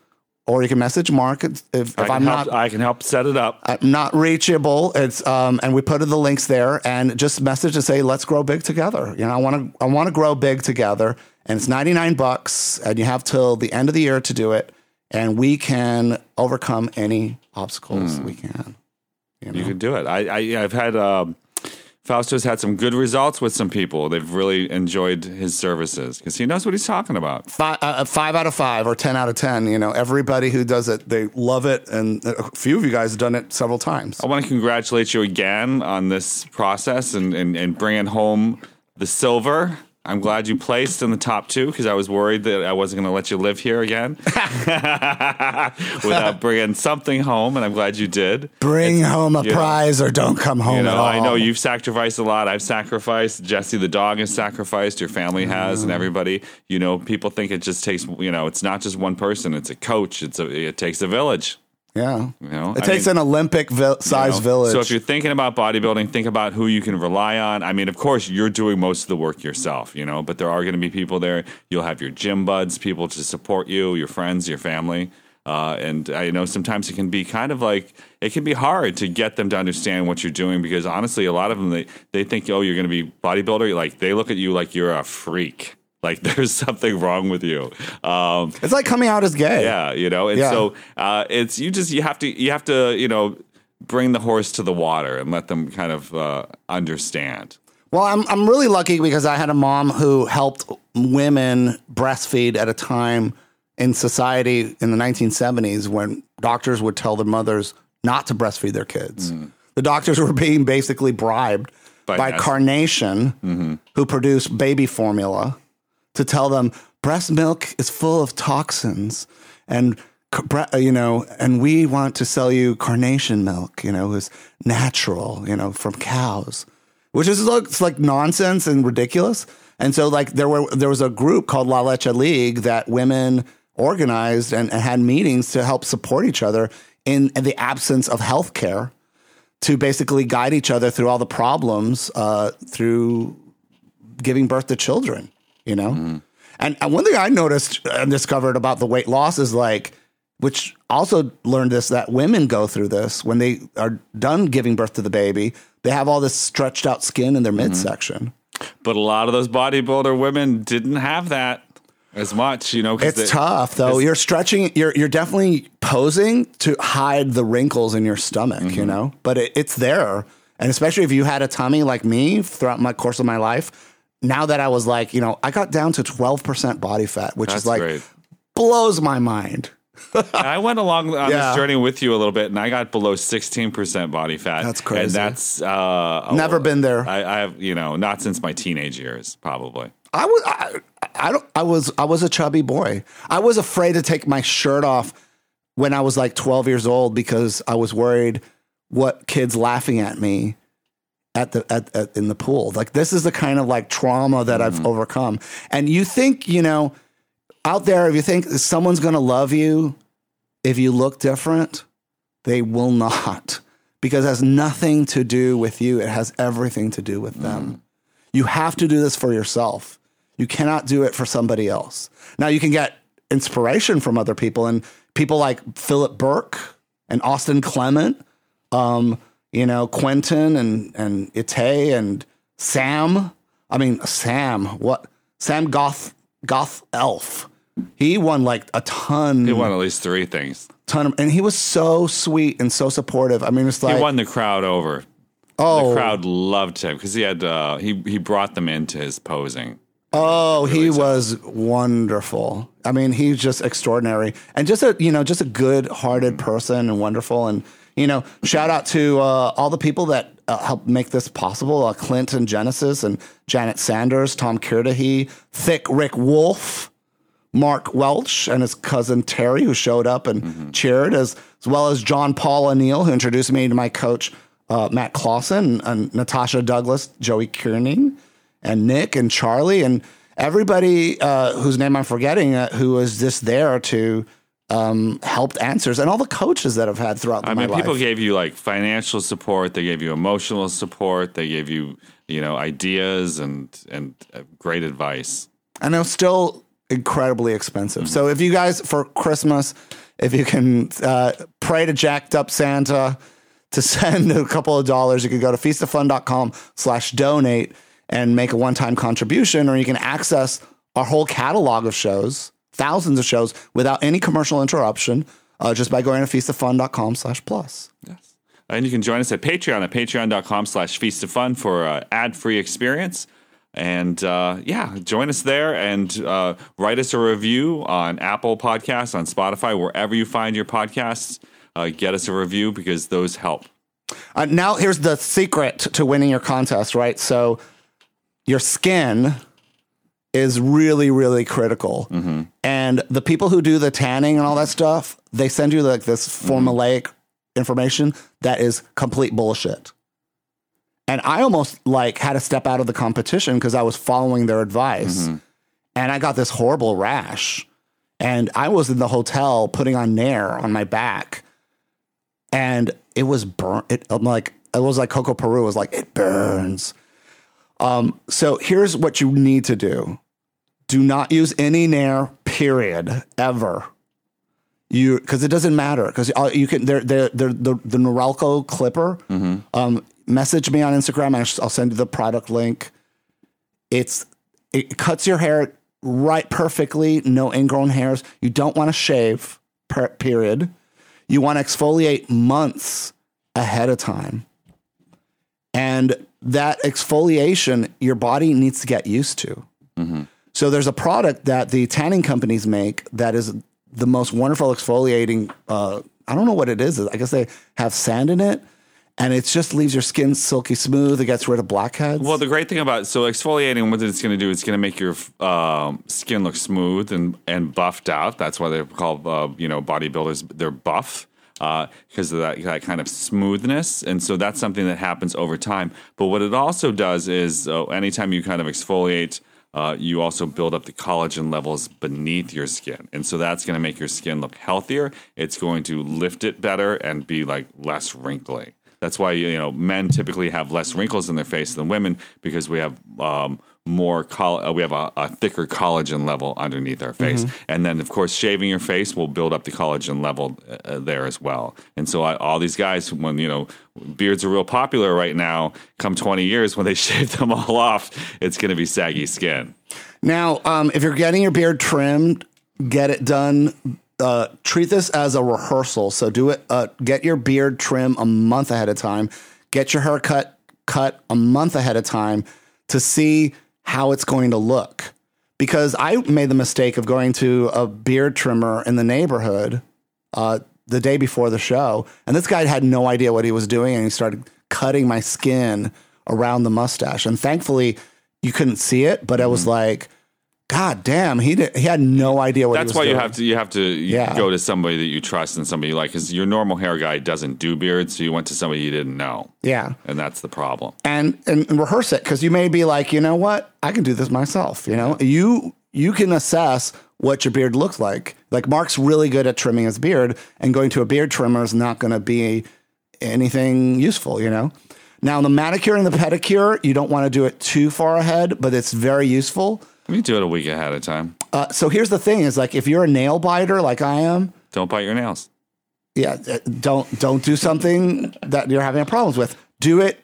or you can message Marc if, if I'm help, not I can help set it up. I'm not reachable. It's um, and we put the links there, and just message to say let's grow big together. You know, I want to I want to grow big together, and it's 99 bucks, and you have till the end of the year to do it, and we can overcome any obstacles we can. You can do it. I, I I've had um, Fausto's had some good results with some people. They've really enjoyed his services because he knows what he's talking about. Five, uh, five out of five or 10 out of 10. You know, everybody who does it, they love it. And a few of you guys have done it several times. I want to congratulate you again on this process and, and, and bringing home the silver. I'm glad you placed in the top two because I was worried that I wasn't going to let you live here again without bringing something home, and I'm glad you did. Bring home a you know, prize or don't come home You at know, all. I know you've sacrificed a lot. I've sacrificed. Jesse the dog has sacrificed. Your family has, Mm. and everybody. You know, people think it just takes. You know, it's not just one person. It's a coach. It's a. It takes a village. Yeah. You know, it I takes mean- an Olympic vi- size know? village. So if you're thinking about bodybuilding, think about who you can rely on. I mean, of course, you're doing most of the work yourself, you know, but there are going to be people there. You'll have your gym buds, people to support you, your friends, your family. Uh, and I know sometimes it can be kind of like it can be hard to get them to understand what you're doing because honestly, a lot of them they they think oh you're going to be bodybuilder like they look at you like you're a freak like there's something wrong with you. Um, it's like coming out as gay. yeah, you know, and Yeah. so uh, it's you just you have to you have to you know bring the horse to the water and let them kind of uh, understand. Well, I'm I'm really lucky because I had a mom who helped women breastfeed at a time in society in the 1970s when doctors would tell their mothers not to breastfeed their kids. The doctors were being basically bribed By by, Carnation, who produced baby formula, to tell them breast milk is full of toxins and you know and we want to sell you carnation milk you know is natural you know from cows which is looks like nonsense and ridiculous. And so like there were there was a group called La Leche League that women organized and, and had meetings to help support each other in, in the absence of health care to basically guide each other through all the problems uh, through giving birth to children, you know? And, and one thing I noticed and discovered about the weight loss is like, which also learned this that women go through this when they are done giving birth to the baby, they have all this stretched out skin in their midsection. But a lot of those bodybuilder women didn't have that as much, you know. It's they- tough though. You're stretching. You're you're definitely posing to hide the wrinkles in your stomach. Mm-hmm. You know, but it, it's there, and especially if you had a tummy like me throughout my course of my life. Now that I was like, you know, I got down to 12% body fat, which That's is like great. blows my mind. I went along on Yeah. this journey with you a little bit, and I got below sixteen percent body fat. That's crazy. And that's uh, Never been there. I, I have, you know, not since my teenage years, probably. I was I, I don't I was I was a chubby boy. I was afraid to take my shirt off when I was like 12 years old because I was worried what kids laughing at me at the at, at in the pool. Like this is the kind of like trauma that I've overcome. And you think, you know, out there if you think someone's going to love you if you look different, they will not because it has nothing to do with you. It has everything to do with them. You have to do this for yourself. You cannot do it for somebody else. Now you can get inspiration from other people and people like Philip Burke and Austin Clement, um, you know, Quentin and and Ite and Sam. I mean Sam, what Sam Goth Goth Elf. He won like a ton, He won at least three things. ton of, and he was so sweet and so supportive. I mean, it's like He won the crowd over. oh, The crowd loved him because he had uh, he he brought them into his posing. Oh, he was wonderful. I mean, he's just extraordinary and just a you know just a good-hearted person and wonderful. And you know, shout out to uh, all the people that uh, helped make this possible: uh, and Genesis and Janet Sanders, Tom Kirdahy, Thick Rick Wolf, Mark Welch, and his cousin Terry, who showed up and cheered, as as well as John Paul O'Neill, who introduced me to my coach uh, Matt Clausen, and Natasha Douglas, Joey Kierning and Nick and Charlie and everybody uh, whose name I'm forgetting uh, who was just there to um, help answers and all the coaches that I've had throughout I mean, life. people gave you like financial support. They gave you emotional support. They gave you you know ideas and and uh, great advice. and it was still incredibly expensive. So if you guys for Christmas, if you can uh, pray to jacked up Santa to send a couple of dollars, you can go to feastofun.com slash donate and make a one-time contribution, or you can access our whole catalog of shows, thousands of shows, without any commercial interruption, uh, just by going to feastofun.com slash plus. Yes. And you can join us at Patreon at patreon.com slash feast of fun for an ad free experience. And uh, yeah, join us there and uh, write us a review on Apple Podcasts, on Spotify, wherever you find your podcasts. Uh, get us a review because those help. Uh, now, here's the secret to winning your contest, right? So, your skin is really, really critical. Mm-hmm. And the people who do the tanning and all that stuff, they send you like this mm-hmm. formulaic information that is complete bullshit. And I almost like had to step out of the competition because I was following their advice. Mm-hmm. And I got this horrible rash. And I was in the hotel putting on Nair on my back. And it was burnt. It, I'm like, it was like Coco Peru was like, it burns. Um, so here's what you need to do do not use any Nair, period, ever. You because it doesn't matter because you can they're, they're, they're, the the Norelco clipper. Um, message me on Instagram. I'll- I'll send you the product link. It's it cuts your hair right perfectly, no ingrown hairs. You don't want to shave. Per, period. You want to exfoliate months ahead of time, and that exfoliation your body needs to get used to. So there's a product that the tanning companies make that is the most wonderful exfoliating. Uh, I don't know what it is. I guess they have sand in it, and it just leaves your skin silky smooth. It gets rid of blackheads. Well, the great thing about so exfoliating, what it's going to do, it's going to make your um, skin look smooth and and buffed out. That's why they're called uh, you know bodybuilders. They're buff because of that, that kind of smoothness, and so that's something that happens over time. But what it also does is, uh, anytime you kind of exfoliate. Uh, you also build up the collagen levels beneath your skin. And so that's going to make your skin look healthier. It's going to lift it better and be like less wrinkly. That's why you know men typically have less wrinkles in their face than women because we have um, more coll- uh, we have a, a thicker collagen level underneath our face, and then of course shaving your face will build up the collagen level uh, there as well. And so I, all these guys, when you know beards are real popular right now, come twenty years when they shave them all off, it's going to be saggy skin. Now, um, if you're getting your beard trimmed, get it done. Uh, treat this as a rehearsal. So do it. Uh, get your beard trim a month ahead of time. Get your haircut cut a month ahead of time to see how it's going to look. Because I made the mistake of going to a beard trimmer in the neighborhood uh, the day before the show, and this guy had no idea what he was doing, and he started cutting my skin around the mustache. And thankfully, you couldn't see it, but I was like, God damn, he did, he had no idea what. That's he was why you have to you have to Yeah. go to somebody that you trust and somebody you like because your normal hair guy doesn't do beards, so you went to somebody you didn't know, Yeah, and that's the problem. and and, and rehearse it because you may be like, you know what, I can do this myself. You know, you you can assess what your beard looks like. Like Marc's really good at trimming his beard, and going to a beard trimmer is not going to be anything useful. You know. Now the manicure and the pedicure, you don't want to do it too far ahead, but it's very useful. You do it a week ahead of time. Uh, so here's the thing: is like if you're a nail biter like I am, Don't bite your nails. yeah, uh, don't don't do something that you're having problems with. Do it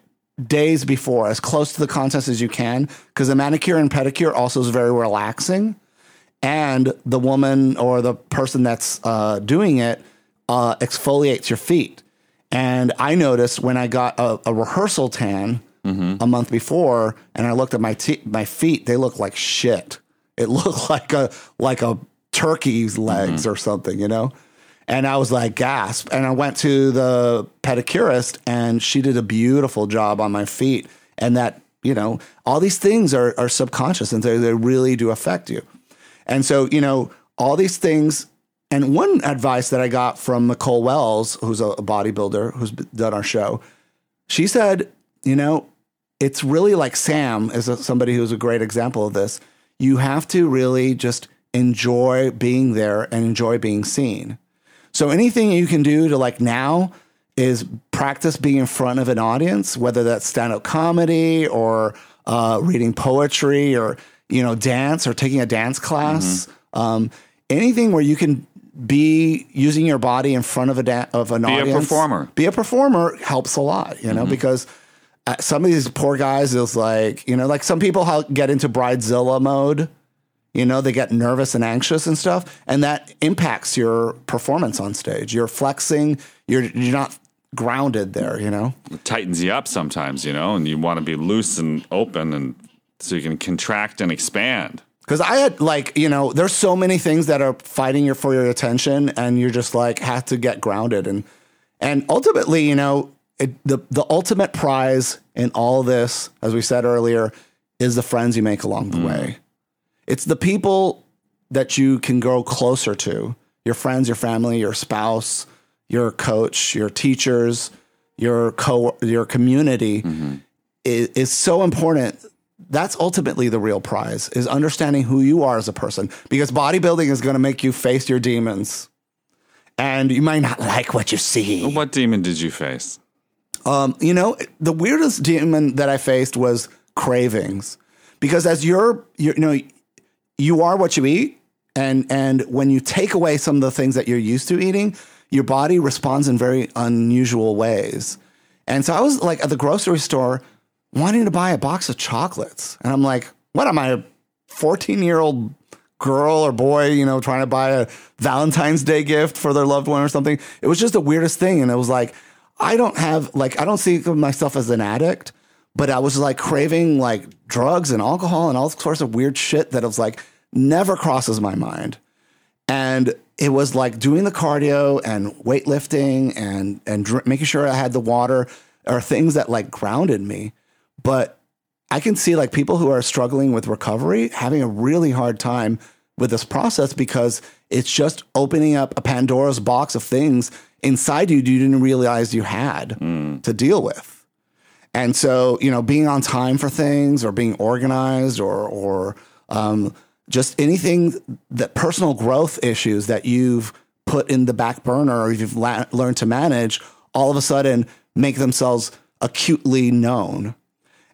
days before, as close to the contest as you can, because the manicure and pedicure also is very relaxing, and the woman or the person that's uh, doing it uh, exfoliates your feet. And I noticed when I got a, a rehearsal tan Mm-hmm. a month before, and I looked at my te- my feet, they look like shit. It looked like a like a turkey's legs mm-hmm. or something, you know. And I was like, gasp. And I went to the pedicurist, and she did a beautiful job on my feet. And that, you know, all these things are, are subconscious and they, they really do affect you. And so, you know, all these things. And one advice that I got from Nicole Wells, who's a bodybuilder who's done our show, she said, you know, it's really like Sam is a, somebody who's a great example of this. You have to really just enjoy being there and enjoy being seen. So anything you can do to like now is practice being in front of an audience, whether that's stand up comedy or uh, reading poetry or you know dance or taking a dance class. Um, anything where you can be using your body in front of a da- of an audience. Be a performer. Be a performer helps a lot, you know, because uh, some of these poor guys is like you know like some people get into bridezilla mode you know they get nervous and anxious and stuff and that impacts your performance on stage you're flexing you're you're not grounded there, you know? It tightens you up sometimes, you know, and you want to be loose and open and so you can contract and expand. Because I had like, you know, there's so many things that are fighting your for your attention, and you're just like have to get grounded and and ultimately, you know, it, the the ultimate prize in all this, as we said earlier, is the friends you make along the mm. way. It's the people that you can grow closer to your friends, your family, your spouse, your coach, your teachers, your co your community mm-hmm. is, is so important. That's ultimately the real prize is understanding who you are as a person because bodybuilding is going to make you face your demons. And you might not like what you see. What demon did you face? Um, you know, the weirdest demon that I faced was cravings, because as you're, you're, you know, you are what you eat, and and when you take away some of the things that you're used to eating, your body responds in very unusual ways. And so I was like at the grocery store wanting to buy a box of chocolates, and I'm like, what am I, a 14 year old girl or boy, you know, trying to buy a Valentine's Day gift for their loved one or something? It was just the weirdest thing, and it was like. I don't have like I don't see myself as an addict, but I was like craving like drugs and alcohol and all sorts of weird shit that was like never crosses my mind. And it was like doing the cardio and weightlifting and and dr- making sure I had the water are things that like grounded me. But I can see like people who are struggling with recovery having a really hard time with this process because it's just opening up a Pandora's box of things inside you you didn't realize you had to deal with. And so, you know, being on time for things or being organized or or um, just anything that personal growth issues that you've put in the back burner or you've la- learned to manage all of a sudden make themselves acutely known.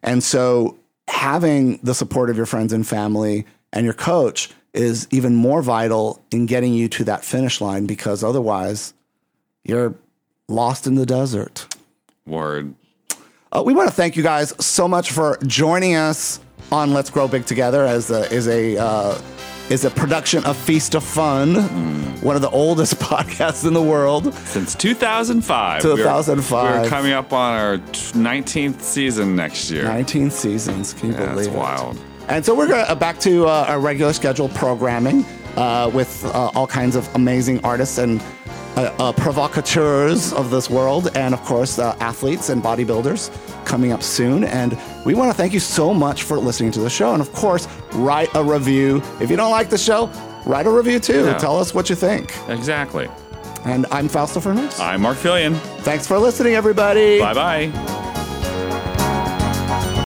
And so having the support of your friends and family and your coach is even more vital in getting you to that finish line because otherwise you're lost in the desert. Word. Uh, we want to thank you guys so much for joining us on Let's Grow Big Together as a, is a uh, is a production of Feast of Fun, one of the oldest podcasts in the world. Since 2005. We are- 2005. We're coming up on our 19th season next year. 19 seasons, can you Yeah, believe that's it? wild. And so we're gonna, uh, back to uh, our regular scheduled programming uh, with uh, all kinds of amazing artists and uh, uh, provocateurs of this world, and of course, uh, athletes and bodybuilders coming up soon. And we want to thank you so much for listening to the show. And of course, write a review. If you don't like the show, write a review too. Yeah. Tell us what you think. Exactly. And I'm Fausto Fernandez. I'm Marc Felion. Thanks for listening, everybody. Bye bye.